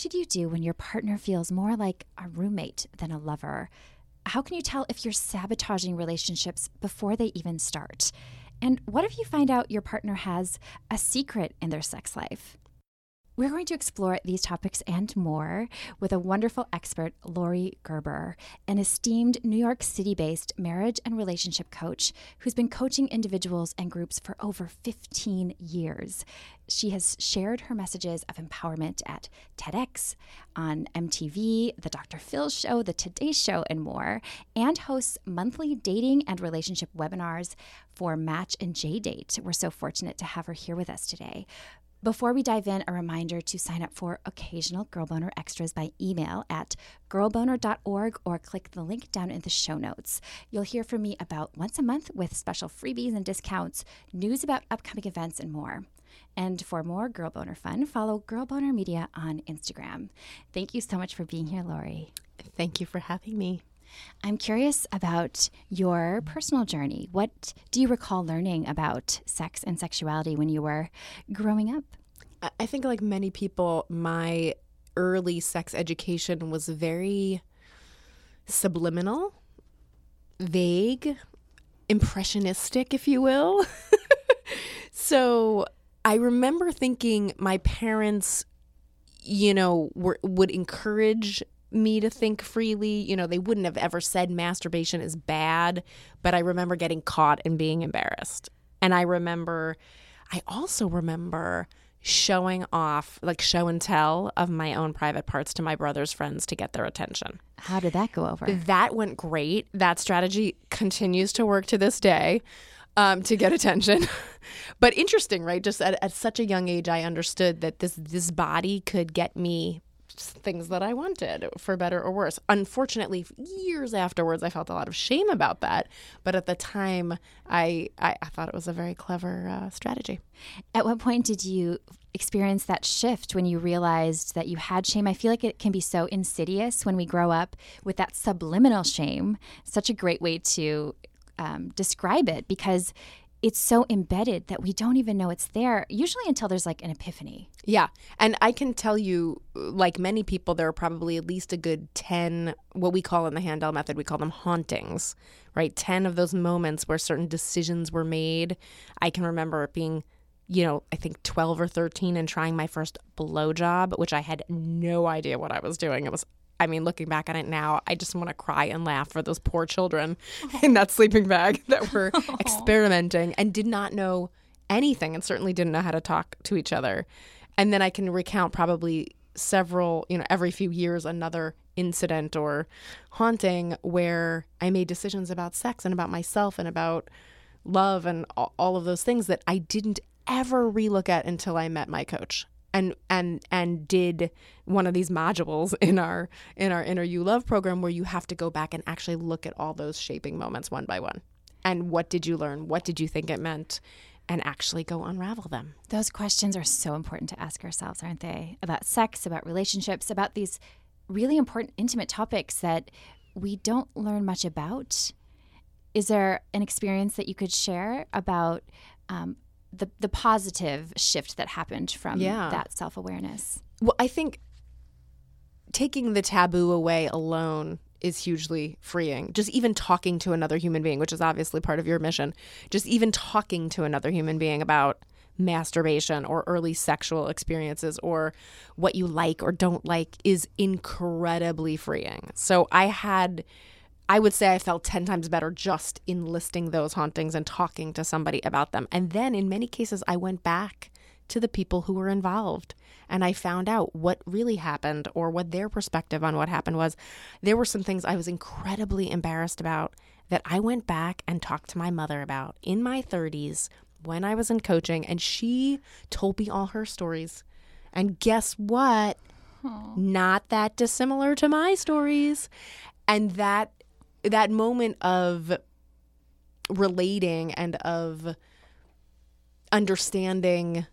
Should you do when your partner feels more like a roommate than a lover? How can you tell if you're sabotaging relationships before they even start? And what if you find out your partner has a secret in their sex life? We're going to explore these topics and more with a wonderful expert, Lori Gerber, an esteemed New York City based marriage and relationship coach who's been coaching individuals and groups for over 15 years. She has shared her messages of empowerment at TEDx, on MTV, The Dr. Phil Show, The Today Show, and more, and hosts monthly dating and relationship webinars for Match and JDate. We're so fortunate to have her here with us today. Before we dive in, a reminder to sign up for occasional Girl Boner extras by email at girlboner.org or click the link down in the show notes. You'll hear from me about once a month with special freebies and discounts, news about upcoming events, and more. And for more Girl Boner fun, follow Girl Boner Media on Instagram. Thank you so much for being here, Lori. Thank you for having me. I'm curious about your personal journey. What do you recall learning about sex and sexuality when you were growing up? I think, like many people, my early sex education was very subliminal, vague, impressionistic, if you will. so I remember thinking my parents, you know, were, would encourage me to think freely. You know, they wouldn't have ever said masturbation is bad, but I remember getting caught and being embarrassed. And I remember, I also remember showing off, like show and tell of my own private parts to my brother's friends to get their attention. How did that go over? That went great. That strategy continues to work to this day. Um, to get attention. but interesting, right? Just at, at such a young age, I understood that this this body could get me things that I wanted, for better or worse. Unfortunately, years afterwards, I felt a lot of shame about that. But at the time, I I, I thought it was a very clever uh, strategy. At what point did you experience that shift when you realized that you had shame? I feel like it can be so insidious when we grow up with that subliminal shame. Such a great way to um, describe it because it's so embedded that we don't even know it's there, usually until there's like an epiphany. Yeah. And I can tell you, like many people, there are probably at least a good 10, what we call in the Handel method, we call them hauntings, right? 10 of those moments where certain decisions were made. I can remember it being, you know, I think 12 or 13 and trying my first blowjob, which I had no idea what I was doing. It was I mean, looking back on it now, I just want to cry and laugh for those poor children in that sleeping bag that were experimenting and did not know anything and certainly didn't know how to talk to each other. And then I can recount probably several, you know, every few years another incident or haunting where I made decisions about sex and about myself and about love and all of those things that I didn't ever relook at until I met my coach and and and did one of these modules in our in our inner you love program where you have to go back and actually look at all those shaping moments one by one. And what did you learn? What did you think it meant? And actually go unravel them. Those questions are so important to ask ourselves aren't they? About sex about relationships about these really important intimate topics that we don't learn much about. Is there an experience that you could share about um, the the positive shift that happened from yeah. that self awareness? Well, I think taking the taboo away alone is hugely freeing. Just even talking to another human being, which is obviously part of your mission, just even talking to another human being about masturbation or early sexual experiences or what you like or don't like is incredibly freeing. So I had I would say I felt 10 times better just in listing those hauntings and talking to somebody about them. And then in many cases, I went back to the people who were involved and I found out what really happened or what their perspective on what happened was. There were some things I was incredibly embarrassed about that I went back and talked to my mother about in my 30s when I was in coaching, and she told me all her stories. And guess what? Aww. Not that dissimilar to my stories. and that that moment of relating and of understanding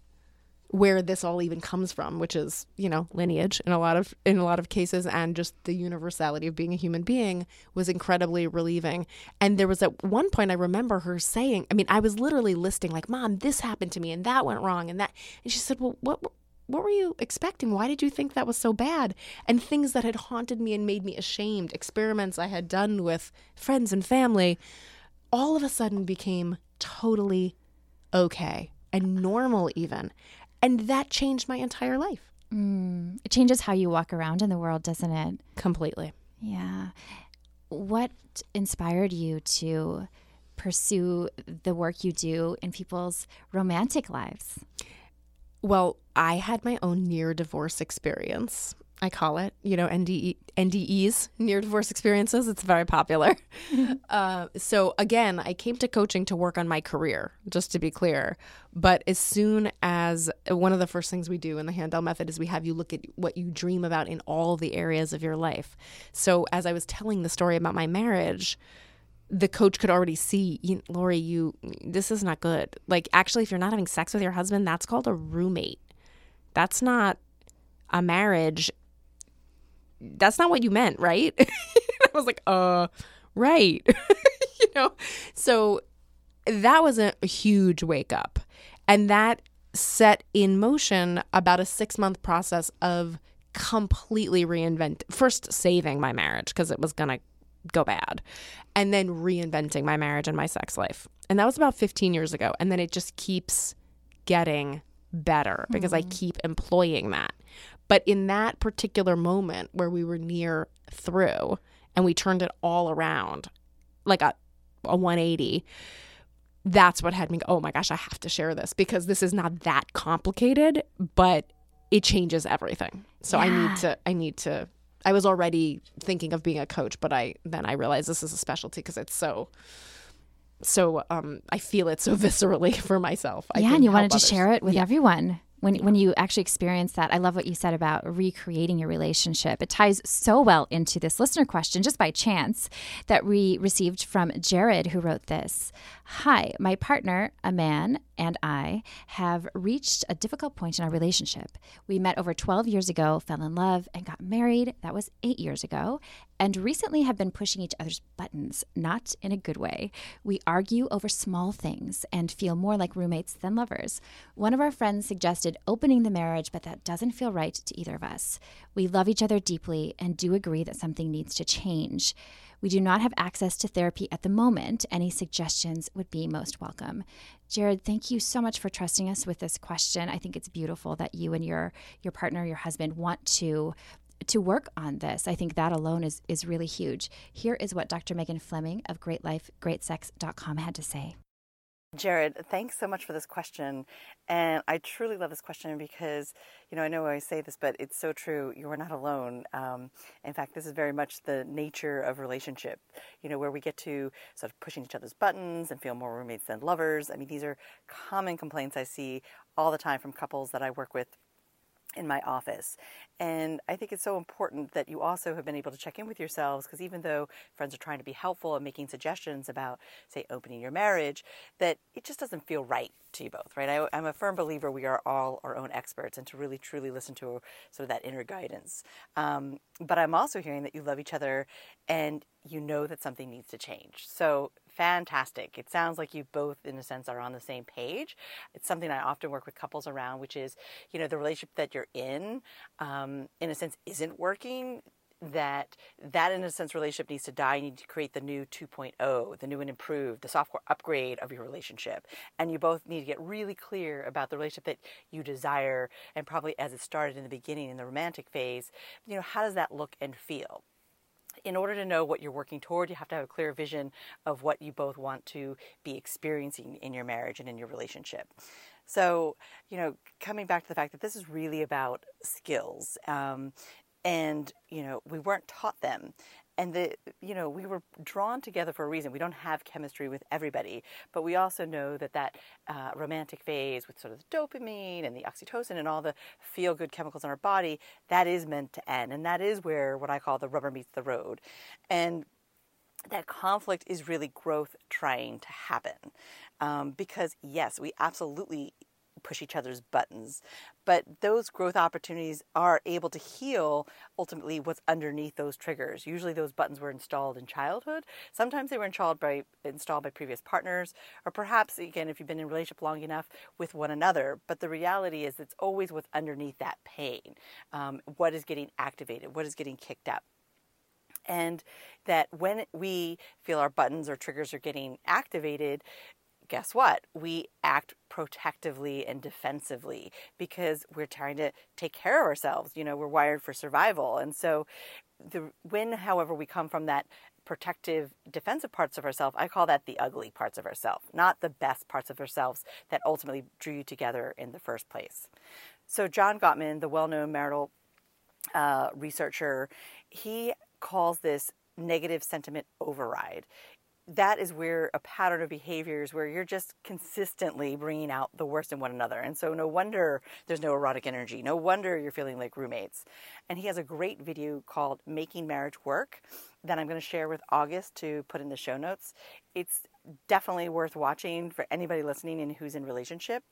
where this all even comes from which is you know lineage in a lot of in a lot of cases and just the universality of being a human being was incredibly relieving. And there was at one point i remember her saying i mean i was literally listing like mom this happened to me and that went wrong and that and she said well what what were you expecting why did you think that was so bad and things that had haunted me and made me ashamed experiments i had done with friends and family all of a sudden became totally okay and normal even and that changed my entire life. Mm, it changes how you walk around in the world, doesn't it? Completely. Yeah. What inspired you to pursue the work you do in people's romantic lives? Well, I had my own near divorce experience. I call it, you know, NDE, NDEs, near divorce experiences. It's very popular. uh, so, again, I came to coaching to work on my career, just to be clear. But as soon as one of the first things we do in the Handel method is we have you look at what you dream about in all the areas of your life. So, as I was telling the story about my marriage, the coach could already see, Lori, you, this is not good. Like, actually, if you're not having sex with your husband, that's called a roommate. That's not a marriage that's not what you meant, right? I was like, uh, right. you know, so that was a, huge wake up. And that set in motion about a six month process of completely reinvent first saving my marriage because it was going to go bad and then reinventing my marriage and my sex life. And that was about 15 years ago. And then it just keeps getting better because mm-hmm. I keep employing that. But in that particular moment where we were near through and we turned it all around, like a, a 180, that's what had me go, oh my gosh, I have to share this because this is not that complicated, but it changes everything. So yeah. I need to, I need to, I was already thinking of being a coach, but I, then I realized this is a specialty because it's so, so um, I feel it so viscerally for myself. I yeah, and you wanted to share it with yeah. everyone when when you actually experience that i love what you said about recreating your relationship it ties so well into this listener question just by chance that we received from jared who wrote this hi my partner a man and I have reached a difficult point in our relationship. We met over 12 years ago, fell in love, and got married. That was eight years ago. And recently have been pushing each other's buttons, not in a good way. We argue over small things and feel more like roommates than lovers. One of our friends suggested opening the marriage, but that doesn't feel right to either of us. We love each other deeply and do agree that something needs to change. We do not have access to therapy at the moment. Any suggestions would be most welcome. Jared, thank you so much for trusting us with this question. I think it's beautiful that you and your your partner, your husband want to to work on this. I think that alone is is really huge. Here is what Dr. Megan Fleming of greatlifegreatsex.com had to say. Jared, thanks so much for this question. And I truly love this question because, you know, I know I say this, but it's so true. You are not alone. Um, in fact, this is very much the nature of relationship, you know, where we get to sort of pushing each other's buttons and feel more roommates than lovers. I mean, these are common complaints I see all the time from couples that I work with in my office. And I think it's so important that you also have been able to check in with yourselves because even though friends are trying to be helpful and making suggestions about, say, opening your marriage, that it just doesn't feel right to you both, right? I, am a firm believer we are all our own experts and to really truly listen to sort of that inner guidance. Um, but I'm also hearing that you love each other and you know that something needs to change. So fantastic. It sounds like you both, in a sense, are on the same page. It's something I often work with couples around, which is, you know, the relationship that you're in, um, in a sense, isn't working that that in a sense relationship needs to die you need to create the new 2.0 the new and improved the software upgrade of your relationship and you both need to get really clear about the relationship that you desire and probably as it started in the beginning in the romantic phase you know how does that look and feel in order to know what you're working toward, you have to have a clear vision of what you both want to be experiencing in your marriage and in your relationship. So, you know, coming back to the fact that this is really about skills. Um, and you know we weren't taught them and the you know we were drawn together for a reason. We don't have chemistry with everybody but we also know that that uh, romantic phase with sort of the dopamine and the oxytocin and all the feel good chemicals in our body that is meant to end and that is where what i call the rubber meets the road. And that conflict is really growth trying to happen um, because yes we absolutely push each other's buttons. But those growth opportunities are able to heal ultimately what's underneath those triggers. Usually those buttons were installed in childhood. Sometimes they were installed by installed by previous partners, or perhaps again if you've been in a relationship long enough with one another. But the reality is it's always what's underneath that pain. Um, what is getting activated? What is getting kicked up? and that when we feel our buttons or triggers are getting activated, guess what? We act protectively and defensively because we're trying to take care of ourselves. You know, we're wired for survival. And so, the, when, however, we come from that protective, defensive parts of ourselves, I call that the ugly parts of ourselves, not the best parts of ourselves that ultimately drew you together in the first place. So, John Gottman, the well known marital uh, researcher, he calls this negative sentiment override that is where a pattern of behaviors where you're just consistently bringing out the worst in one another. And so, no wonder there's no erotic energy. No wonder you're feeling like roommates. And he has a great video called Making Marriage Work that I'm going to share with August to put in the show notes. It's definitely worth watching for anybody listening and who's in relationship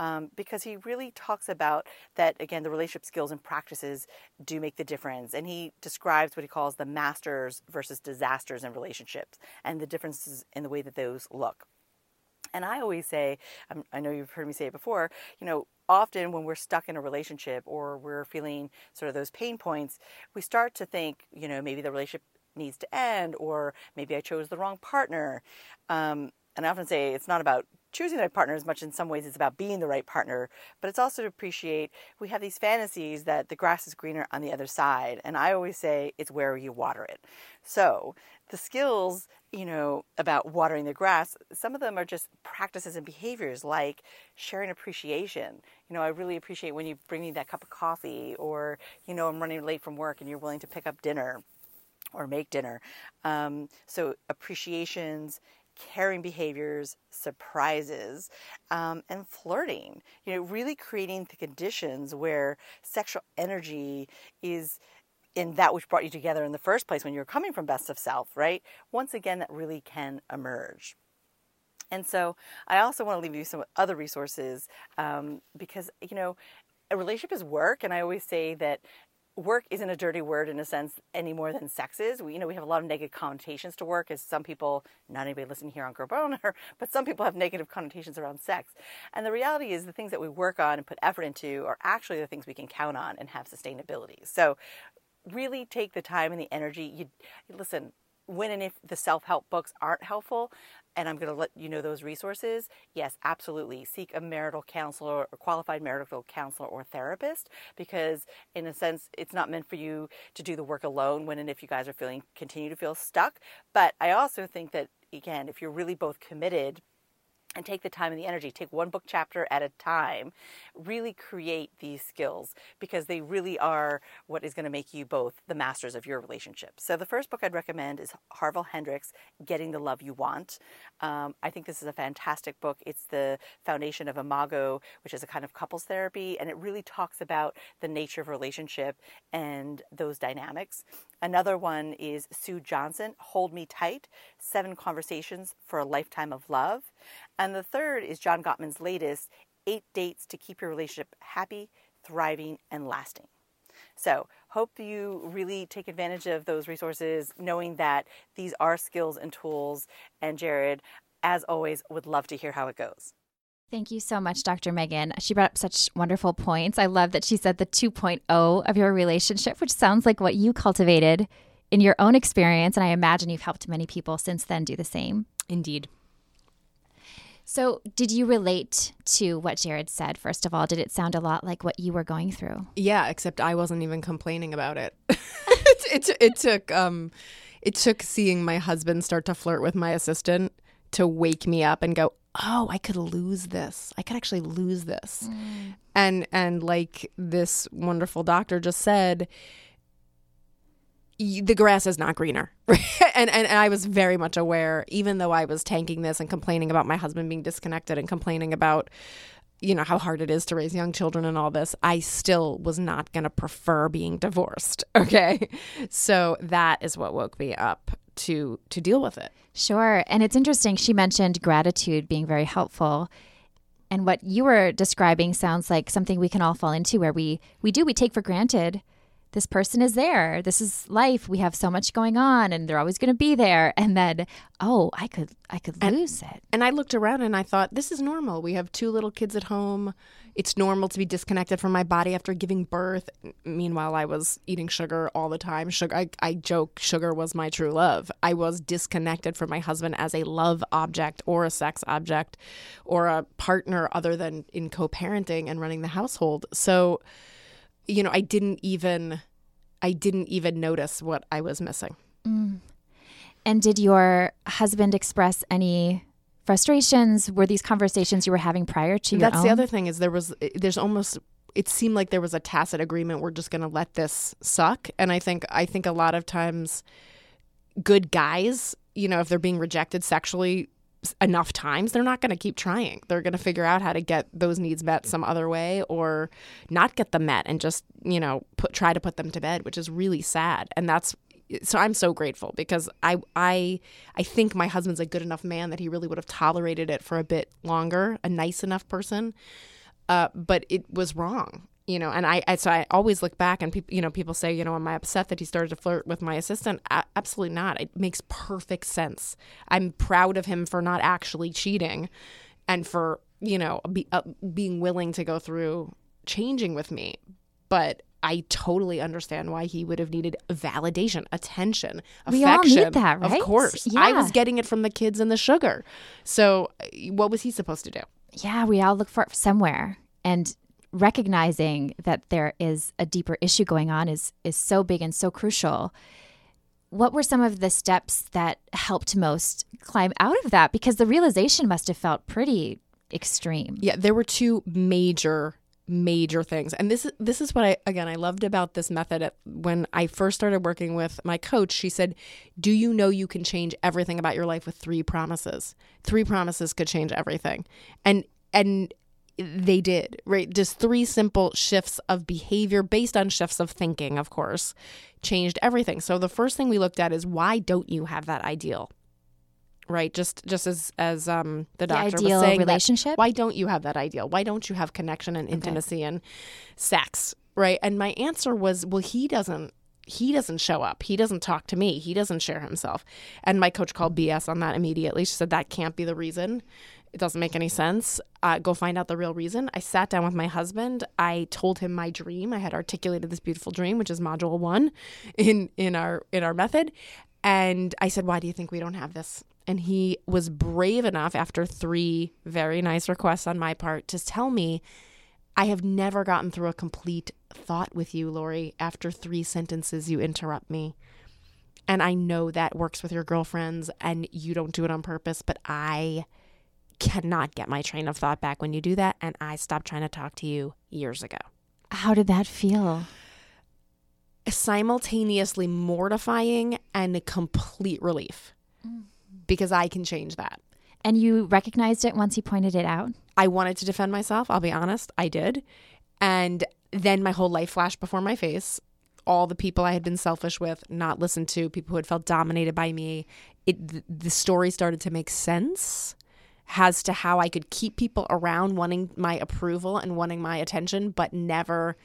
um, because he really talks about that again the relationship skills and practices do make the difference. And he describes what he calls the masters versus disasters in relationships and the differences in the way that those look. And I always say, um, I know you've heard me say it before, you know, often when we're stuck in a relationship or we're feeling sort of those pain points, we start to think, you know, maybe the relationship needs to end, or maybe I chose the wrong partner. Um, and I often say it's not about choosing the right partner as much in some ways it's about being the right partner but it's also to appreciate we have these fantasies that the grass is greener on the other side and i always say it's where you water it. So the skills you know about watering the grass some of them are just practices and behaviors like sharing appreciation. You know i really appreciate when you bring me that cup of coffee or you know i'm running late from work and you're willing to pick up dinner or make dinner. Um, so appreciations, caring behaviors, surprises, um, and flirting. You know, really creating the conditions where sexual energy is in that which brought you together in the first place when you're coming from best of self, right? Once again, that really can emerge. And so I also want to leave you some other resources um, because, you know, a relationship is work. And I always say that work isn't a dirty word in a sense any more than sex is. We, you know, we have a lot of negative connotations to work, as some people, not anybody listening here on Girl Boner, but some people have negative connotations around sex. And the reality is, the things that we work on and put effort into are actually the things we can count on and have sustainability. So, really take the time and the energy. You listen when and if the self help books aren't helpful, and I'm going to let you know those resources, yes, absolutely. Seek a marital counselor or qualified marital counselor or therapist because, in a sense, it's not meant for you to do the work alone when and if you guys are feeling continue to feel stuck. But I also think that, again, if you're really both committed, and take the time and the energy. Take one book chapter at a time. Really create these skills because they really are what is going to make you both the masters of your relationship. So, the first book I'd recommend is Harville Hendrix, Getting the Love You Want. Um, I think this is a fantastic book. It's the foundation of Imago, which is a kind of couples therapy, and it really talks about the nature of relationship and those dynamics. Another one is Sue Johnson, Hold Me Tight Seven Conversations for a Lifetime of Love. And the third is John Gottman's latest Eight Dates to Keep Your Relationship Happy, Thriving, and Lasting. So, hope you really take advantage of those resources, knowing that these are skills and tools. And Jared, as always, would love to hear how it goes. Thank you so much, Dr. Megan. She brought up such wonderful points. I love that she said the 2.0 of your relationship, which sounds like what you cultivated in your own experience. And I imagine you've helped many people since then do the same. Indeed. So, did you relate to what Jared said? First of all, did it sound a lot like what you were going through? Yeah, except I wasn't even complaining about it. it, it, it took um, it took seeing my husband start to flirt with my assistant to wake me up and go, oh, I could lose this. I could actually lose this. Mm. And and like this wonderful doctor just said, the grass is not greener. and, and and I was very much aware, even though I was tanking this and complaining about my husband being disconnected and complaining about you know how hard it is to raise young children and all this i still was not going to prefer being divorced okay so that is what woke me up to to deal with it Sure. And it's interesting. She mentioned gratitude being very helpful. And what you were describing sounds like something we can all fall into where we we do we take for granted this person is there. This is life. We have so much going on and they're always going to be there. And then, oh, I could I could lose it. and i looked around and i thought this is normal we have two little kids at home it's normal to be disconnected from my body after giving birth meanwhile i was eating sugar all the time sugar I, I joke sugar was my true love i was disconnected from my husband as a love object or a sex object or a partner other than in co-parenting and running the household so you know i didn't even i didn't even notice what i was missing. Mm. And did your husband express any frustrations? Were these conversations you were having prior to your That's the other thing is there was eh, there's almost it seemed like there was a tacit agreement we're just going to let this suck. And I think I think a lot of times good guys, you know, if they're being rejected sexually enough times, they're not going to keep trying. They're going to figure out how to get those needs met some other way or not get them met and just, you know, put try to put them to bed, which is really sad. And that's so I'm so grateful because I I I think my husband's a good enough man that he really would have tolerated it for a bit longer, a nice enough person. Uh, but it was wrong, you know. And I, I so I always look back and people, you know, people say, you know, am I upset that he started to flirt with my assistant? Absolutely not. It makes perfect sense. I'm proud of him for not actually cheating, and for you know be, uh, being willing to go through changing with me. But I totally understand why he would have needed validation, attention, We all need that, right? Of course. Yeah. I was getting it from the kids and the sugar. So uh, what was he supposed to do? yeah, we all look for it somewhere. And recognizing that there is a deeper issue going on is is so big and so crucial. What were some of the steps that helped most climb out of that? Because the realization must have felt pretty extreme. Yeah, there were two major major things. And this is this is what I again I loved about this method when I first started working with my coach. She said, "Do you know you can change everything about your life with three promises? Three promises could change everything." And and they did, right? Just three simple shifts of behavior based on shifts of thinking, of course, changed everything. So the first thing we looked at is why don't you have that ideal? Right? Just just as as um the The doctor ideal was saying that- relationship? why don't you have that ideal? Why don't you have connection and intimacy and sex? Right? And my answer was, well, he doesn't he doesn't show up. He doesn't talk to me. He doesn't share himself. And my coach called BS on that immediately. She said that can't be the reason. It doesn't make any sense. Uh, go find out the real reason. I sat down with my husband. I told him my dream. I had articulated this beautiful dream, which is module one in in our in our method. And I said, "Why do you think we don't have this?" And he was brave enough, after three very nice requests on my part, to tell me, "I have never gotten through a complete thought with you, Lori. After three sentences, you interrupt me." And I know that works with your girlfriends and you don't do it on purpose, but I cannot get my train of thought back when you do that. And I stopped trying to talk to you years ago. How did that feel? Simultaneously mortifying and a complete relief mm-hmm. because I can change that. And you recognized it once he pointed it out? I wanted to defend myself. I'll be honest, I did. And then my whole life flashed before my face. All the people I had been selfish with, not listened to, people who had felt dominated by me. It the story started to make sense as to how I could keep people around wanting my approval and wanting my attention, but never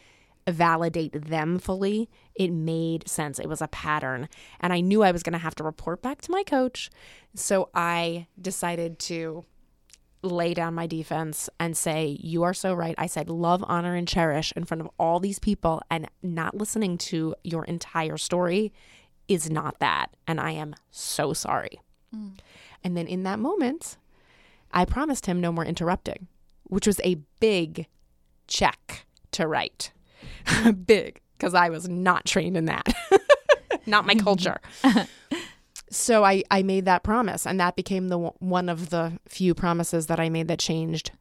validate them fully. It made sense. It was a pattern. And I knew I was going to have to report back to my coach. So I decided to lay down my defense and say, You are so right. I said, love, honor, and cherish in front of all these people, and not listening to your entire story is not that. And I am so sorry. Mm. And then in that moment, I promised him no more interrupting, which was a big check to write. big, because I was not trained in that, not my culture. so I, I made that promise, and that became the one- one of the few promises that I made that changed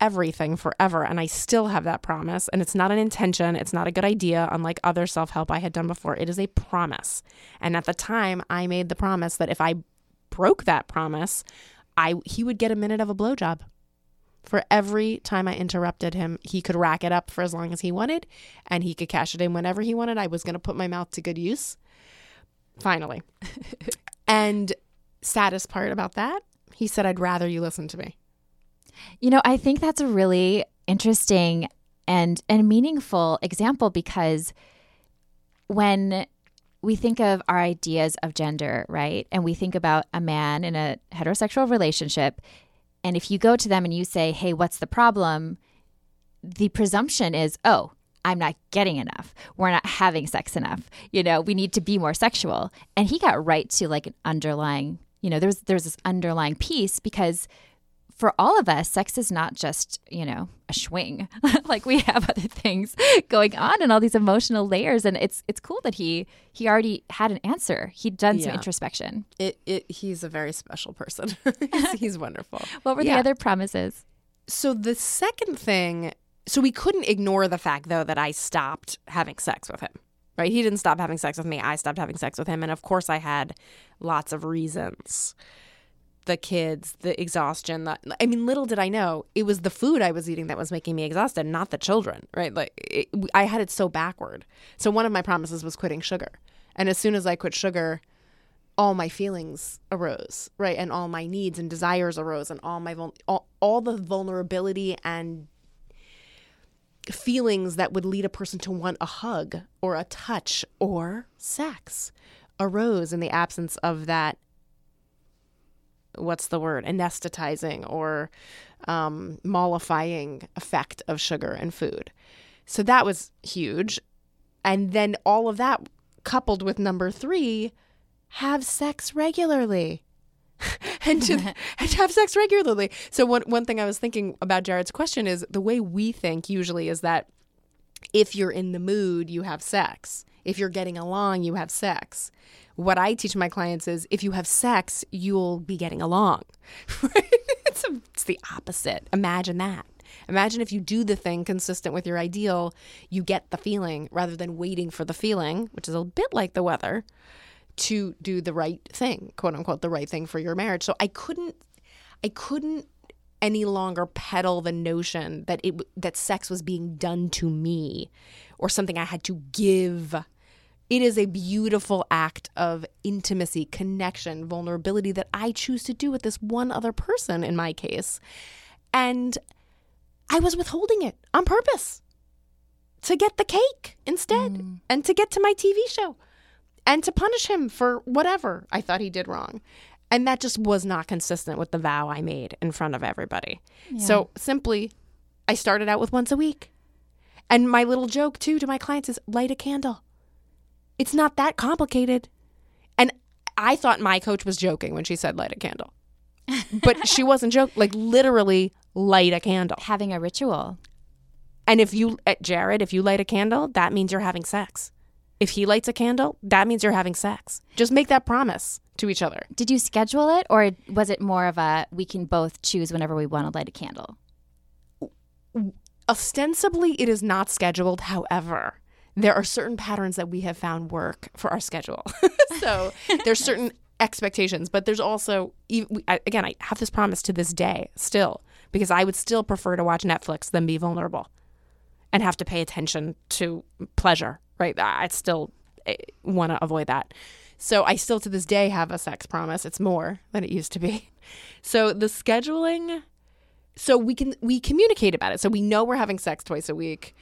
everything forever. And I still have that promise. And it's not an intention, it's not a good idea, unlike other self help I had done before. It is a promise. And at the time, I made the promise that if I broke that promise, I he would get a minute of a blowjob. For every time I interrupted him, he could rack it up for as long as he wanted and he could cash it in whenever he wanted. I was going to put my mouth to good use. Finally. and saddest part about that, he said, I'd rather you listen to me. You know, I think that's a really interesting and and meaningful example because when we think of our ideas of gender, right? And we think about a man in a heterosexual relationship, and if you go to them and you say, "Hey, what's the problem?" the presumption is, "Oh, I'm not getting enough. We're not having sex enough. You know, we need to be more sexual." And he got right to like an underlying, you know, there's there's this underlying piece because for all of us, sex is not just, you know, a swing. like we have other things going on and all these emotional layers. And it's it's cool that he he already had an answer. He'd done some introspection. It, it he's a very special person. he's, he's wonderful. What were Yeah. the other promises? So the second thing, so we couldn't ignore the fact though that I stopped having sex with him. Right? He didn't stop having sex with me. I stopped having sex with him, and of course I had lots of reasons. The kids, the exhaustion, the I mean little did I know it was the food I was eating that was making me exhausted, not the children, right? Like it, I had it so backward. So one of my promises was quitting sugar. And as soon as I quit sugar, all my feelings arose, right? And all my needs and desires arose, and all my vul- all, all the vulnerability and feelings that would lead a person to want a hug or a touch or sex arose in the absence of that what's the word anesthetizing or um, mollifying effect of sugar and food so that was huge and then all of that coupled with number three have sex regularly and to, and to have sex regularly. So one one thing I was thinking about Jared's question is the way we think usually is that if you're in the mood, you have sex. If you're getting along, you have sex. What I teach my clients is if you have sex, you'll be getting along. It's, a, it's the opposite. Imagine that. Imagine if you do the thing consistent with your ideal, you get the feeling rather than waiting for the feeling, which is a bit like the weather to do the right thing, quote unquote, the right thing for your marriage. So I couldn't, I couldn't any longer peddle the notion that it that sex was being done to me or something I had to give. It is a beautiful act of intimacy, connection, vulnerability that I choose to do with this one other person in my case. And I was withholding it on purpose to get the cake instead mm. and to get to my TV show and to punish him for whatever I thought he did wrong. And that just was not consistent with the vow I made in front of everybody. So simply, I started out with once a week. And my little joke, too, to my clients is light a candle. It's not that complicated. And I thought my coach was joking when she said light a candle. But she wasn't joking, like literally light a candle. Having a ritual. And if you, uh, Jared, if you light a candle, that means you're having sex. If he lights a candle, that means you're having sex. Just make that promise to each other. Did you schedule it or was it more of a we can both choose whenever we want to light a candle? Ostensibly, it is not scheduled. However, there are certain patterns that we have found work for our schedule. so there's certain expectations, but there's also, again, I have this promise to this day still, because I would still prefer to watch Netflix than be vulnerable and have to pay attention to pleasure, right? I still eh, want to avoid that. So I still to this day have a sex promise. It's more than it used to be. So the scheduling so we can we communicate about it. So we know we're having sex twice a week.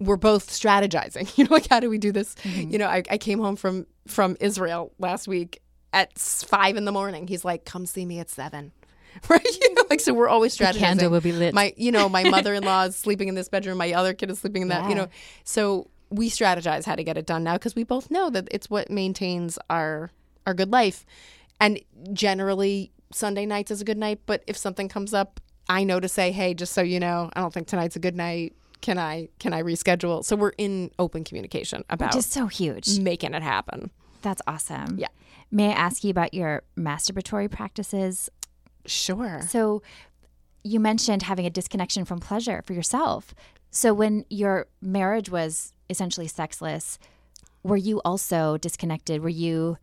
We're both strategizing. You know, like how do we do this? Mm-hmm. You know, I, I came home from from Israel last week at five in the morning. He's like, "Come see me at 7. Right? You know, like so we're always strategizing. candle will be lit. My you know my mother in law is sleeping in this bedroom. My other kid is sleeping in that. You know, so we strategize how to get it done now because we both know that it's what maintains our our good life. And generally, Sunday nights is a good night. But if something comes up, I know to say, hey, just so you know, I don't think tonight's a good night. Can I can I reschedule? So we're in open communication about Just so huge. making it happen. That's awesome. Yeah. May I ask you about your masturbatory practices? Sure. So you mentioned having a disconnection from pleasure for yourself. So when your marriage was essentially sexless, were you also disconnected? Were you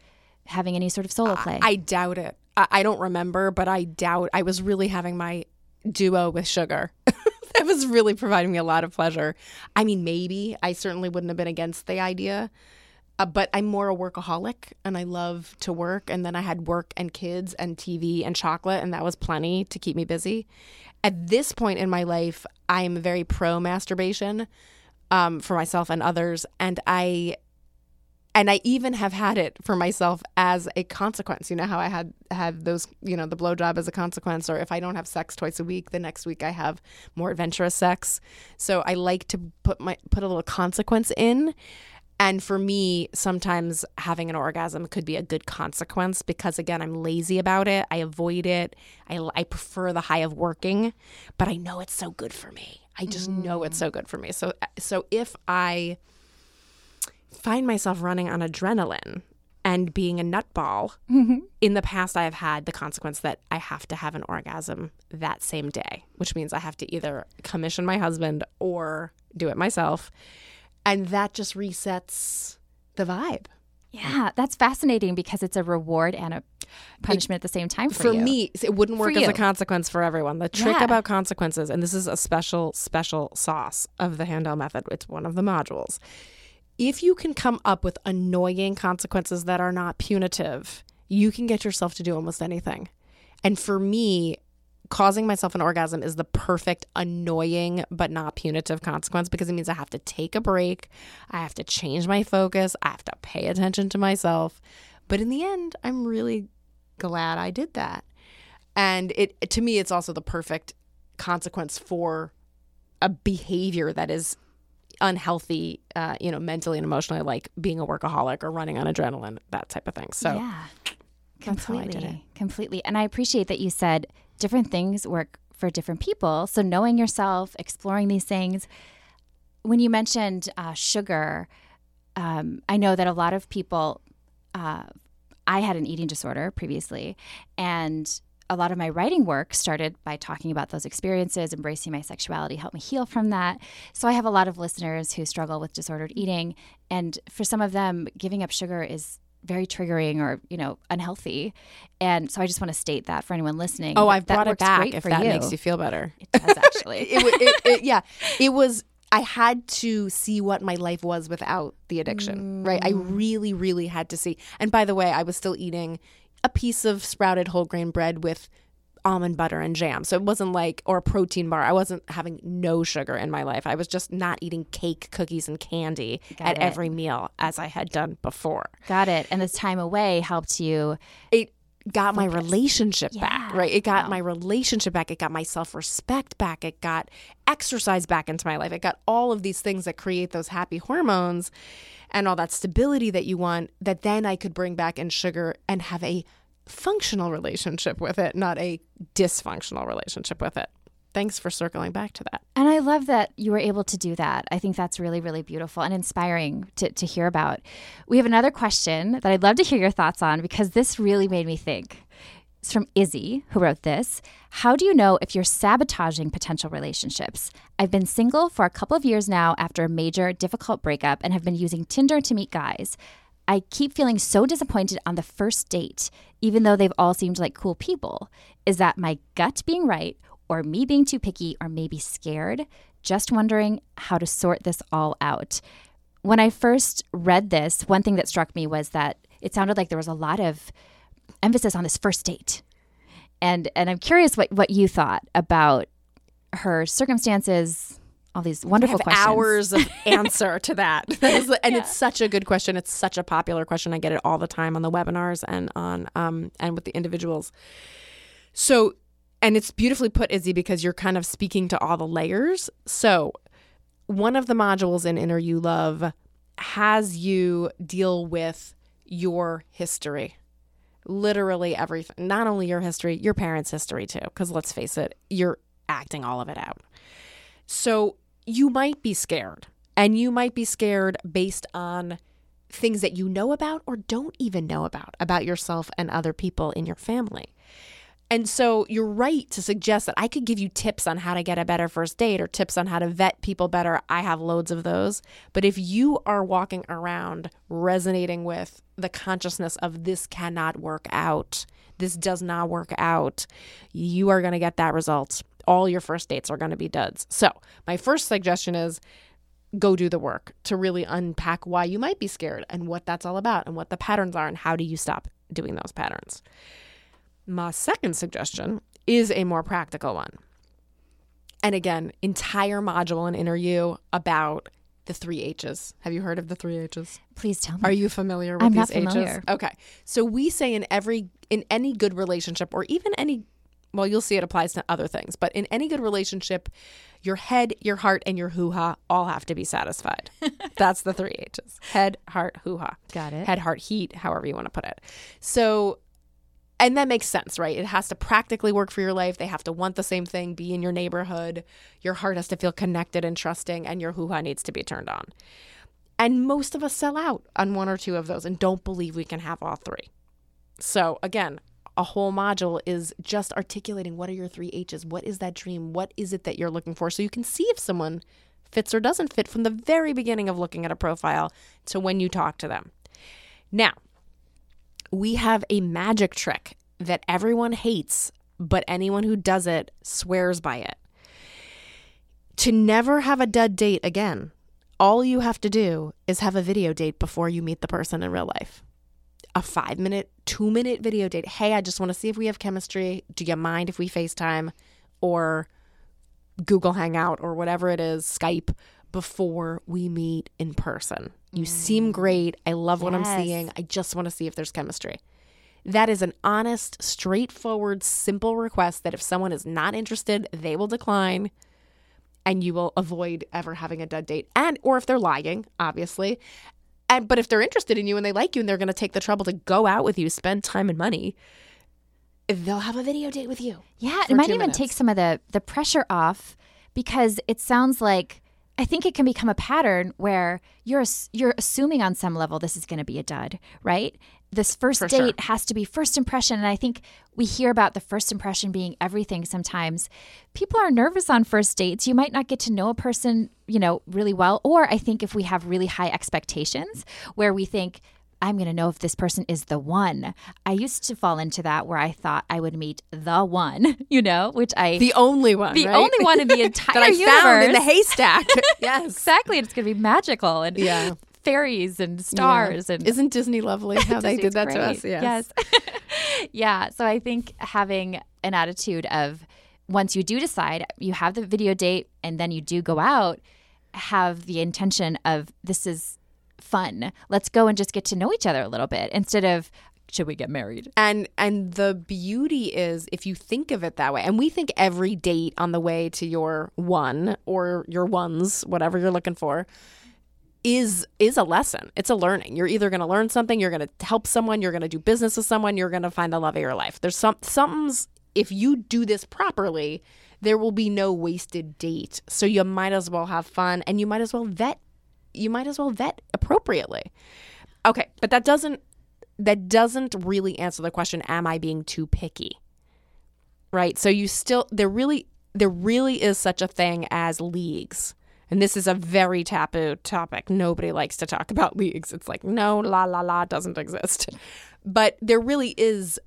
having any sort of solo play? I doubt it. I, I don't remember, but I doubt I was really having my duo with sugar. that was really providing me a lot of pleasure. I mean, maybe I certainly wouldn't have been against the idea. Uh, but I'm more a workaholic and I love to work. And then I had work and kids and TV and chocolate, and that was plenty to keep me busy. At this point in my life, I am very pro masturbation um, for myself and others. And I and I even have had it for myself as a consequence. You know how I had had those, you know, the blowjob as a consequence, or if I don't have sex twice a week, the next week I have more adventurous sex. So I like to put my put a little consequence in. And for me, sometimes having an orgasm could be a good consequence because, again, I'm lazy about it. I avoid it. I, I prefer the high of working, but I know it's so good for me. I just mm. know it's so good for me. So, so if I find myself running on adrenaline and being a nutball, mm-hmm. in the past, I have had the consequence that I have to have an orgasm that same day, which means I have to either commission my husband or do it myself. And that just resets the vibe. Yeah, that's fascinating because it's a reward and a punishment at the same time for, for me it wouldn't work as a consequence for everyone the trick yeah. about consequences and this is a special special sauce of the handel method it's one of the modules if you can come up with annoying consequences that are not punitive, you can get yourself to do almost anything. And for me, causing myself an orgasm is the perfect annoying but not punitive consequence because it means I have to take a break, I have to change my focus, I have to pay attention to myself. But in the end, I'm really glad I did that. And it to me it's also the perfect consequence for a behavior that is unhealthy, uh, you know, mentally and emotionally, like being a workaholic or running on adrenaline, that type of thing. So, yeah, completely, completely. And I appreciate that you said different things work for different people. So, knowing yourself, exploring these things. When you mentioned uh, sugar, um, I know that a lot of people. Uh, I had an eating disorder previously, and a lot of my writing work started by talking about those experiences, embracing my sexuality, helped me heal from that. So I have a lot of listeners who struggle with disordered eating, and for some of them, giving up sugar is very triggering or you know unhealthy and so i just want to state that for anyone listening oh i've brought it back if that you. makes you feel better it does actually it, it, it, yeah it was I had to see what my life was without the addiction, mm. right? I mm. really, really had to see. And by the way, I was still eating, a piece of sprouted whole grain bread with almond butter and jam. So it wasn't like, or a protein bar. I wasn't having no sugar in my life. I was just not eating cake, cookies, and candy Got at it. every meal as I had done before. Got it. And this time away helped you. It got Focus. my relationship yeah. back, right? It got wow. my relationship back. It got my self respect back. It got exercise back into my life. It got all of these things that create those happy hormones and all that stability that you want that then I could bring back in sugar and have a functional relationship with it, not a dysfunctional relationship with it. Thanks for circling back to that. And I love that you were able to do that. I think that's really, really beautiful and inspiring to, to hear about. We have another question that I'd love to hear your thoughts on because this really made me think. It's from Izzy, who wrote this. How do you know if you're sabotaging potential relationships? I've been single for a couple of years now after a major, difficult breakup and have been using Tinder to meet guys. I keep feeling so disappointed on the first date, even though they've all seemed like cool people. Is that my gut being right, or me being too picky, or maybe scared? Just wondering how to sort this all out. When I first read this, one thing that struck me was that it sounded like there was a lot of emphasis on this first date. And and I'm curious what what you thought about her circumstances, all these wonderful questions. Hours of answer to that, and yeah. it's such a good question. It's such a popular question. I get it all the time on the webinars and on um and with the individuals. So, and it's beautifully put, Izzy, because you're kind of speaking to all the layers. So, one of the modules in Inner You Love has you deal with your history literally everything, not only your history, your parents' history too, because let's face it, you're acting all of it out. So you might be scared, and you might be scared based on things that you know about or don't even know about, about yourself and other people in your family. And so you're right to suggest that I could give you tips on how to get a better first date or tips on how to vet people better. I have loads of those. But if you are walking around resonating with the consciousness of this cannot work out, this does not work out, you are going to get that result. All your first dates are going to be duds. So, my first suggestion is go do the work to really unpack why you might be scared and what that's all about and what the patterns are and how do you stop doing those patterns. My second suggestion is a more practical one. And again, entire module in Inner You about the three H's. Have you heard of the three H's? Please tell me. Are you familiar with I'm these not familiar. H's? Okay. So we say in every in any good relationship or even any well, you'll see it applies to other things, but in any good relationship, your head, your heart, and your hoo ha all have to be satisfied. That's the three H's head, heart, hoo ha. Got it. Head, heart, heat, however you want to put it. So, and that makes sense, right? It has to practically work for your life. They have to want the same thing, be in your neighborhood. Your heart has to feel connected and trusting, and your hoo ha needs to be turned on. And most of us sell out on one or two of those and don't believe we can have all three. So, again, a whole module is just articulating what are your three H's? What is that dream? What is it that you're looking for? So you can see if someone fits or doesn't fit from the very beginning of looking at a profile to when you talk to them. Now, we have a magic trick that everyone hates, but anyone who does it swears by it. To never have a dud date again, all you have to do is have a video date before you meet the person in real life. A five minute, two minute video date. Hey, I just want to see if we have chemistry. Do you mind if we FaceTime or Google Hangout or whatever it is, Skype, before we meet in person? You mm. seem great. I love what I'm seeing. I just want to see if there's chemistry. That is an honest, straightforward, simple request that if someone is not interested, they will decline and you will avoid ever having a dud date. And or if they're lying, obviously. And but if they're interested in you and they like you and they're going to take the trouble to go out with you, spend time and money, they'll have a video date with you. Yeah, it might even minutes. take some of the the pressure off because it sounds like I think it can become a pattern where you're you're assuming on some level this is going to be a dud, right? This first For date sure. has to be first impression, and I think we hear about the first impression being everything. Sometimes people are nervous on first dates. You might not get to know a person, you know, really well, or I think if we have really high expectations, where we think I'm going to know if this person is the one. I used to fall into that where I thought I would meet the one, you know, which I The only one, the right? only one in the entire that I universe. found in the haystack. yes. exactly, it's going to be magical and Yeah. fairies and stars Yeah. and Isn't Disney lovely how they did that to us? Yes. Yes. yeah. So I think having an attitude of once you do decide, you have the video date and then you do go out, have the intention of this is fun. Let's go and just get to know each other a little bit instead of should we get married? And and the beauty is if you think of it that way, and we think every date on the way to your one or your ones, whatever you're looking for, is is a lesson. It's a learning. You're either going to learn something, you're going to help someone, you're going to do business with someone, you're going to find the love of your life. There's some something's if you do this properly, there will be no wasted date. So you might as well have fun and you might as well vet you might as well vet appropriately. Okay, but that doesn't that doesn't really answer the question am I being too picky? Right? So you still there really there really is such a thing as leagues. And this is a very taboo topic. Nobody likes to talk about leagues. It's like no la la la doesn't exist. But there really is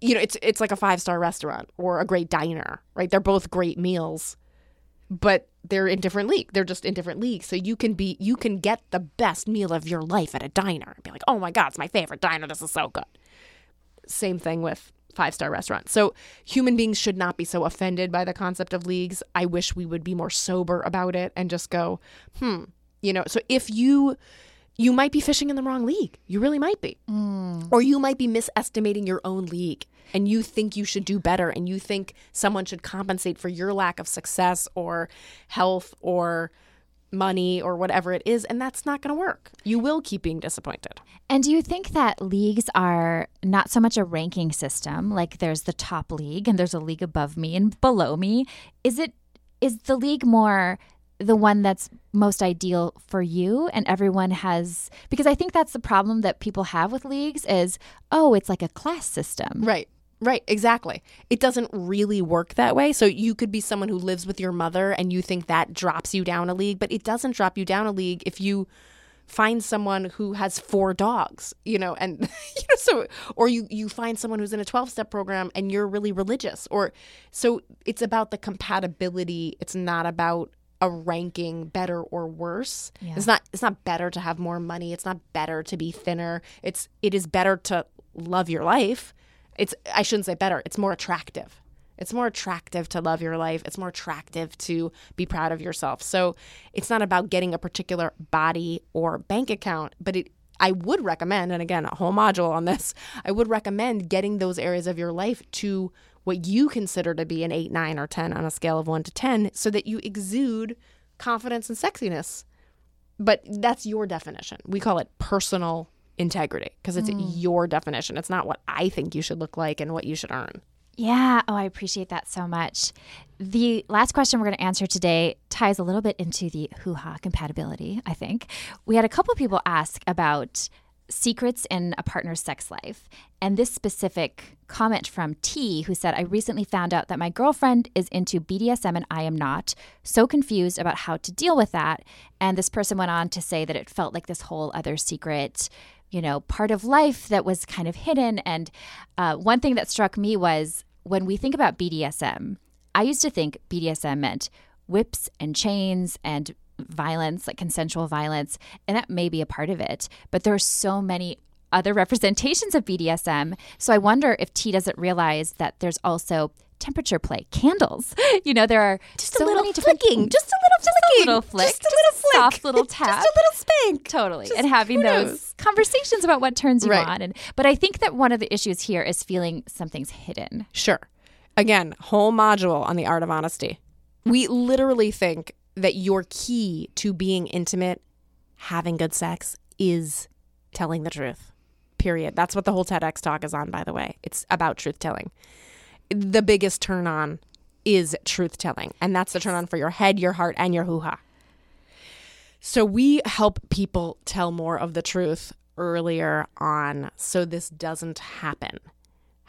you know, it's it's like a five-star restaurant or a great diner, right? They're both great meals but they're in different league. They're just in different leagues. So you can be you can get the best meal of your life at a diner and be like, "Oh my god, it's my favorite diner. This is so good." Same thing with five-star restaurants. So human beings should not be so offended by the concept of leagues. I wish we would be more sober about it and just go, "Hmm, you know, so if you you might be fishing in the wrong league. You really might be. Mm. Or you might be misestimating your own league and you think you should do better and you think someone should compensate for your lack of success or health or money or whatever it is and that's not going to work. You will keep being disappointed. And do you think that leagues are not so much a ranking system, like there's the top league and there's a league above me and below me? Is it is the league more the one that's most ideal for you and everyone has because I think that's the problem that people have with leagues is oh, it's like a class system. Right. Right, exactly. It doesn't really work that way. So you could be someone who lives with your mother and you think that drops you down a league, but it doesn't drop you down a league if you find someone who has four dogs, you know, and you know so or you you find someone who's in a 12-step program and you're really religious or so it's about the compatibility. It's not about a ranking better or worse. Yeah. It's not it's not better to have more money. It's not better to be thinner. It's it is better to love your life it's I shouldn't say better, it's more attractive. It's more attractive to love your life. It's more attractive to be proud of yourself. So it's not about getting a particular body or bank account, but it I would recommend, and again, a whole module on this, I would recommend getting those areas of your life to what you consider to be an 8, 9, or 10 on a scale of 1 to 10 so that you exude confidence and sexiness. But that's your definition. We call it personal integrity because it's mm. your definition. It's not what I think you should look like and what you should earn. Yeah. Oh, I appreciate that so much. The last question we're going to answer today ties a little bit into the hoo ha compatibility, I think. We had a couple people ask about secrets in a partner's sex life. And this specific comment from T, who said, I recently found out that my girlfriend is into BDSM and I am not. So confused about how to deal with that. And this person went on to say that it felt like this whole other secret you know, part of life that was kind of hidden. And uh, one thing that struck me was when we think about BDSM, I used to think BDSM meant whips and chains and violence, like consensual violence, and that may be a part of it. But there are so many other representations of BDSM. So I wonder if T doesn't realize that there's also temperature play, candles. You know, there are Just so a little many different flicking, just a little just flicking, a little flick, just a little flick, soft little tap, just a little spank. totally Just and having those conversations about what turns you Right. on and but i think that one of the issues here is feeling something's hidden Sure. Again, whole module on the art of honesty. We literally think that your key to being intimate, having good sex, is telling the truth. Period. That's what the whole TEDx talk is on, by the way. It's about truth telling. The biggest turn on is truth telling. And that's the turn on for your head, your heart, and your hoo ha. So we help people tell more of the truth earlier on so this doesn't happen.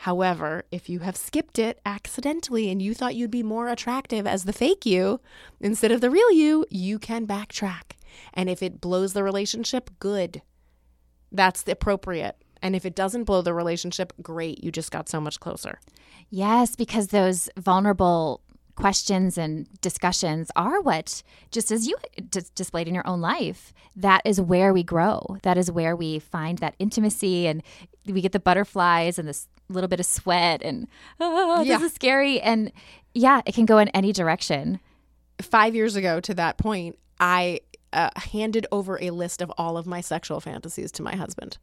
However, if you have skipped it accidentally and you thought you'd be more attractive as the fake you instead of the real you, you can backtrack. And if it blows the relationship, good. That's appropriate. And if it doesn't blow the relationship, great. You just got so much closer. yes because those vulnerable questions and discussions are what just as you dis- displayed in your own life that is where we grow that is where we find that intimacy and we get the butterflies and this little bit of sweat and oh, Yeah. this is scary and yeah it can go in any direction Five years ago, to that point, I uh, handed over a list of all of my sexual fantasies to my husband.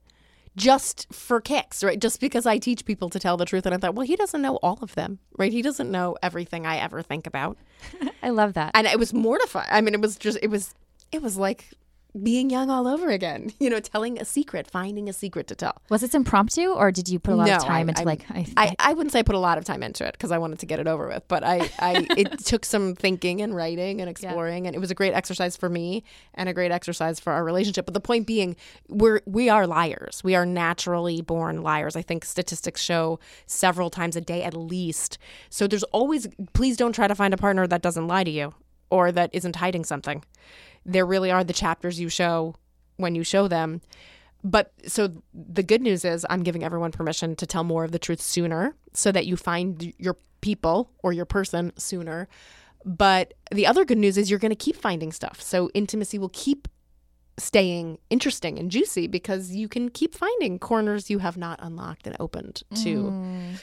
Just for kicks, right? Just because I teach people to tell the truth. And I thought, well, he doesn't know all of them, right? He doesn't know everything I ever think about. i love that and it was mortifying. I mean, it was just it was it was like being young all over again. You know, telling a secret, finding a secret to tell. Was this impromptu, or did you put a lot of time I- into I- like? I, I, I wouldn't say I put a lot of time into it because I wanted to get it over with, but I, I it took some thinking and writing and exploring, and it was a great exercise for me and a great exercise for our relationship. But the point being, we're we are liars. We are naturally born liars. I think statistics show several times a day at least. So there's always please don't try to find a partner that doesn't lie to you or that isn't hiding something. There really are the chapters you show when you show them. But so the good news is I'm giving everyone permission to tell more of the truth sooner so that you find your people or your person sooner. But the other good news is you're going to keep finding stuff. So intimacy will keep staying interesting and juicy because you can keep finding corners you have not unlocked and opened to mm.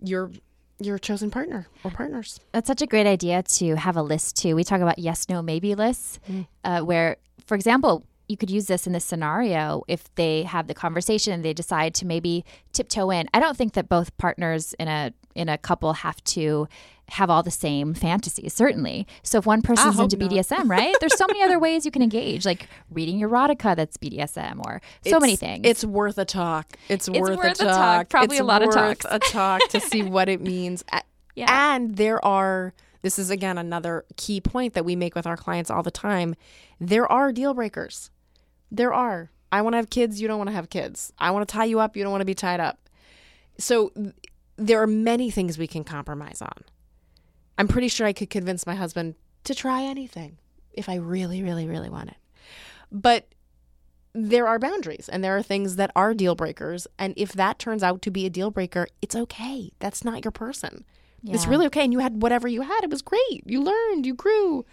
your your chosen partner or partners. That's such a great idea to have a list too. We talk about yes, no, maybe lists, uh, where, for example, you could use this in this scenario if they have the conversation and they decide to maybe tiptoe in. I don't think that both partners in a in a couple have to have all the same fantasies, certainly. So if one person's into not. BDSM, right? There's so many other ways you can engage, like reading erotica that's BDSM or so many things. It's worth a talk. It's, worth, worth a talk. talk. Probably It's a lot of worth talks. a talk to see what it means. Yeah. And there are. This is again another key point that we make with our clients all the time. There are deal breakers. There are. I want to have kids. You don't want to have kids. I want to tie you up. You don't want to be tied up. So there are many things we can compromise on. I'm pretty sure I could convince my husband to try anything if I really, really, really want it. But there are boundaries and there are things that are deal breakers. And if that turns out to be a deal breaker, it's okay. That's not your person. It's really okay. And you had whatever you had. It was great. You learned, you grew.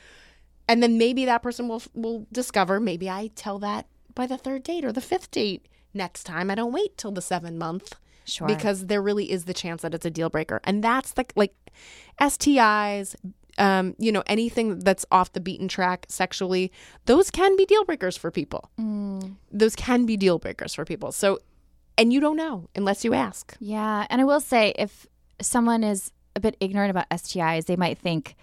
And then maybe that person will will discover, maybe I tell that by the third date or the fifth date. Next time I don't wait till the seven month Sure. because there really is the chance that it's a deal breaker. And that's the like STIs, um, you know, anything that's off the beaten track sexually, those can be deal breakers for people. Mm. Those can be deal breakers for people. So, and you don't know unless you ask. Yeah. And I will say, if someone is a bit ignorant about STIs, they might think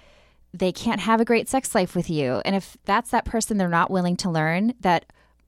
they can't have a great sex life with you. And if that's that person, they're not willing to learn that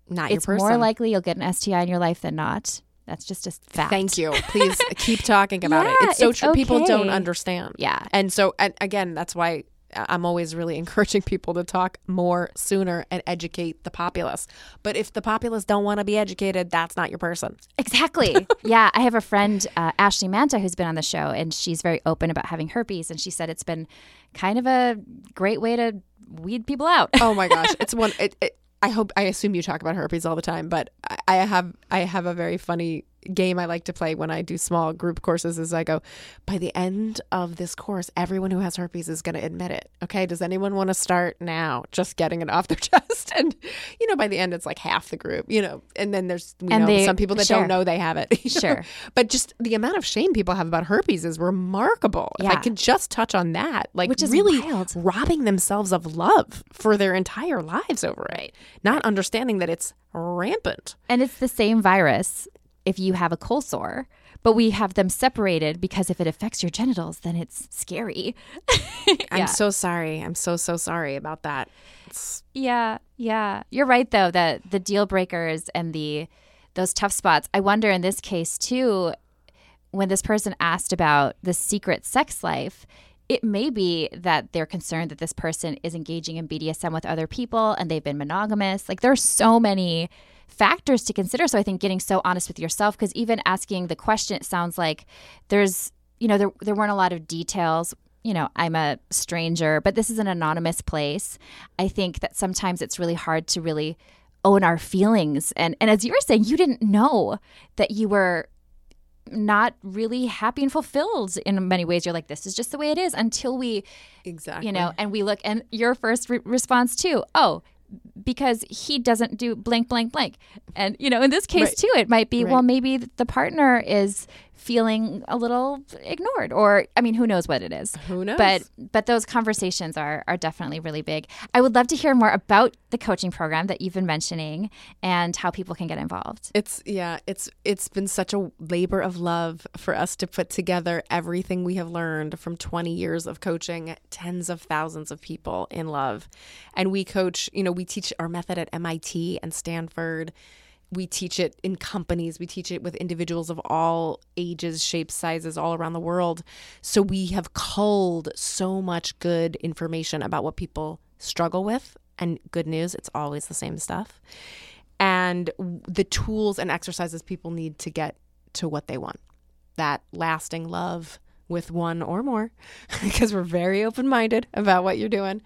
Not it's your person. more likely you'll get an STI in your life than not. That's just a fact. Thank you. Please keep talking about it. It's so it's true. People don't understand. Yeah. And so, and again, that's why I'm always really encouraging people to talk more sooner and educate the populace. But if the populace don't want to be educated, that's not your person. Exactly. yeah. I have a friend, uh, Ashley Manta, who's been on the show, and she's very open about having herpes. And she said it's been kind of a great way to weed people out. Oh my gosh, it's one. It, it, I hope I assume you talk about herpes all the time, but I, I have I have a very funny game I like to play when I do small group courses. Is I go, by the end of this course, everyone who has herpes is going to admit it. Okay, does anyone want to start now, just getting it off their chest? And you know, by the end, it's like half the group. You know, and then there's we And know they- some people that sure. don't know they have it. you know? Sure. but just the amount of shame people have about herpes is remarkable. If I could just touch on that, like Which is really wild. robbing themselves of love for their entire lives over it, not understanding that it's rampant. And it's the same virus if you have a cold sore, but we have them separated because if it affects your genitals, then it's scary. I'm so sorry. I'm so so sorry about that. It's, Yeah, yeah. You're right though that the deal breakers and the those tough spots. I wonder in this case too when this person asked about the secret sex life, it may be that they're concerned that this person is engaging in BDSM with other people and they've been monogamous. Like there's so many factors to consider. So I think getting so honest with yourself because even asking the question it sounds like there's you know there there weren't a lot of details you know, I'm a stranger, but this is an anonymous place. I think that sometimes it's really hard to really own our feelings. And and as you were saying, you didn't know that you were not really happy and fulfilled in many ways. You're like, this is just the way it is until we, exactly. you know, and we look and your first re- response too, oh, because he doesn't do blank, blank, blank. And, you know, in this case Right. too, it might be, Right. well, maybe the partner is feeling a little ignored or, I mean, who knows what it is. who knows? But but those conversations are are definitely really big. I would love to hear more about the coaching program that you've been mentioning and how people can get involved. It's yeah, it's it's been such a labor of love for us to put together everything we have learned from 20 years of coaching tens of thousands of people in love. And we coach, you know, we teach our method at MIT and Stanford. We teach it in companies, we teach it with individuals of all ages, shapes, sizes all around the world. So we have culled so much good information about what people struggle with. And good news, it's always the same stuff. And the tools and exercises people need to get to what they want. That lasting love with one or more because we're very open-minded about what you're doing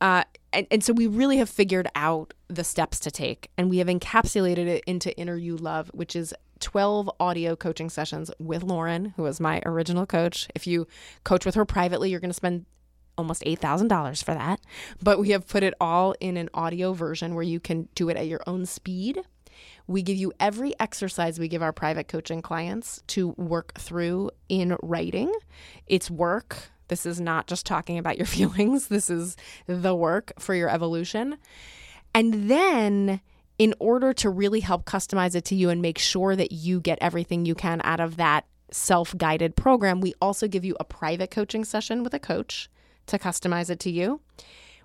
uh, and, and so we really have figured out the steps to take and we have encapsulated it into inner you love which is 12 audio coaching sessions with lauren who was my original coach if you coach with her privately you're going to spend almost $8,000 for that. But we have put it all in an audio version where you can do it at your own speed. We give you every exercise we give our private coaching clients to work through in writing. It's work. This is not just talking about your feelings, this is the work for your evolution. And then, in order to really help customize it to you and make sure that you get everything you can out of that self-guided program, we also give you a private coaching session with a coach to customize it to you.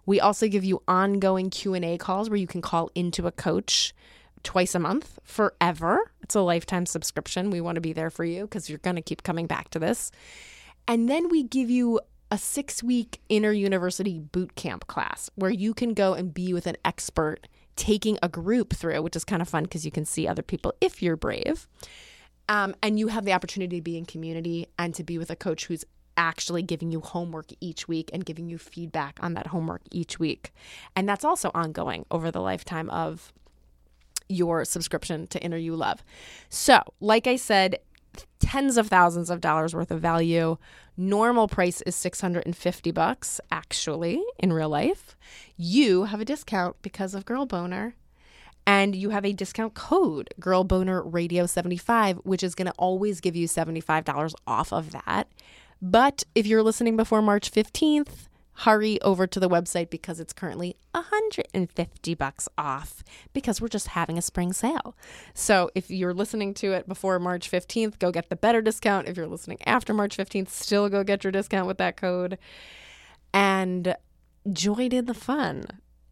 We also give you ongoing Q&A calls where you can call into a coach twice a month forever. It's a lifetime subscription. We want to be there for you because you're going to keep coming back to this. And then we give you a 6-week inner university boot camp class where you can go and be with an expert taking a group through, which is kind of fun because you can see other people if you're brave Um, and you have the opportunity to be in community and to be with a coach who's actually giving you homework each week and giving you feedback on that homework each week. And that's also ongoing over the lifetime of your subscription to Inner You Love. So, like I said, tens of thousands of dollars worth of value. Normal price is 650 bucks actually in real life. You have a discount because of Girl Boner and you have a discount code Girl Boner Radio 75 which is going to always give you $75 off of that. But if you're listening before March 15th, hurry over to the website because it's currently 150 bucks off because we're just having a spring sale. So if you're listening to it before March 15th, go get the better discount. If you're listening after March 15th, still go get your discount with that code. And join in the fun.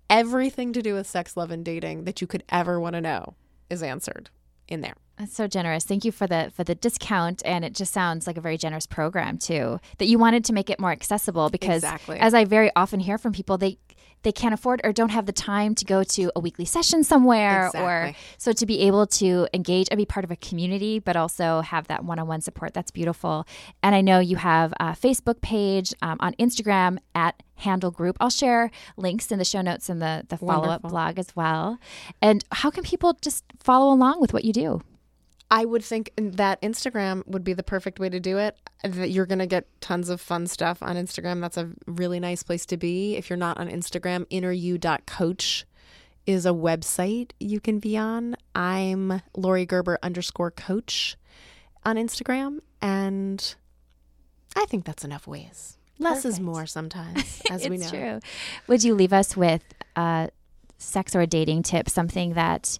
Everything to do with sex, love, and dating that you could ever want to know is answered in there. That's so generous. Thank you for the for the discount, and it just sounds like a very generous program too. That you wanted to make it more accessible because, Exactly. as I very often hear from people, they they can't afford or don't have the time to go to a weekly session somewhere, or so to be able to engage and be part of a community, but also have that one on one support. That's beautiful. And I know you have a Facebook page um, on Instagram at Handel Group. I'll share links in the show notes and the the follow up Wonderful. blog as well. And how can people just follow along with what you do? I would think that Instagram would be the perfect way to do it. That you're going to get tons of fun stuff on Instagram. That's a really nice place to be. If you're not on Instagram, inneryou.coach is a website you can be on. I'm Laurie Gerber underscore coach on Instagram. And I think that's enough ways. Less is more sometimes, as we know. it's true. Would you leave us with a sex or a dating tip, something that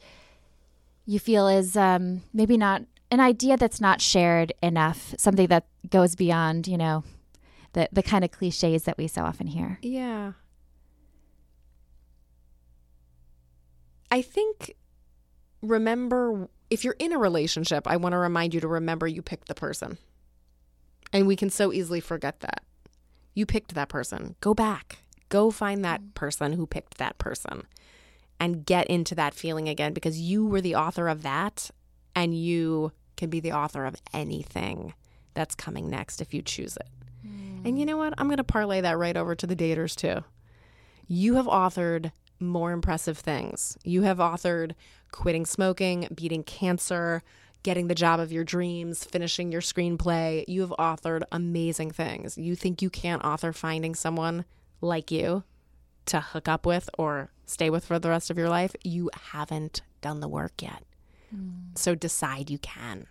you feel is um, maybe not an idea that's not shared enough, something that goes beyond, you know, the the kind of cliches that we so often hear. Yeah. I think remember if you're in a relationship, I want to remind you to remember you picked the person. And we can so easily forget that. You picked that person. Go back. Go find that person who picked that person and get into that feeling again because you were the author of that and you can be the author of anything that's coming next if you choose it. Hmm. And you know what? I'm going to parlay that right over to the daters too. You have authored more impressive things. You have authored quitting smoking, beating cancer, getting the job of your dreams, finishing your screenplay. You have authored amazing things. You think you can't author finding someone like you to hook up with or stay with for the rest of your life? You haven't done the work yet. Hmm. So decide you can.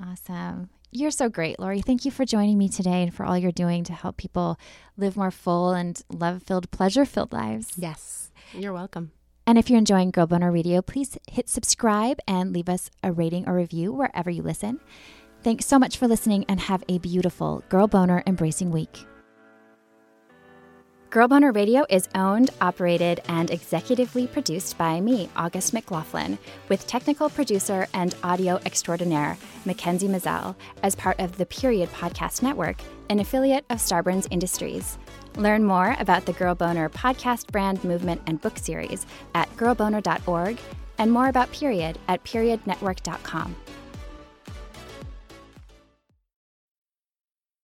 Awesome. You're so great, Laurie. Thank you for joining me today and for all you're doing to help people live more full and love filled, pleasure filled lives. Yes. You're welcome. And if you're enjoying Girl Boner Radio, please hit subscribe and leave us a rating or review wherever you listen. Thanks so much for listening and have a beautiful Girl Boner Embracing Week. Girl Boner Radio is owned, operated, and executively produced by me, August McLaughlin, with technical producer and audio extraordinaire, Mackenzie Mazzell, as part of the Period Podcast Network, an affiliate of Starburns Industries. Learn more about the Girl Boner podcast brand movement and book series at girlboner.org and more about Period at periodnetwork.com.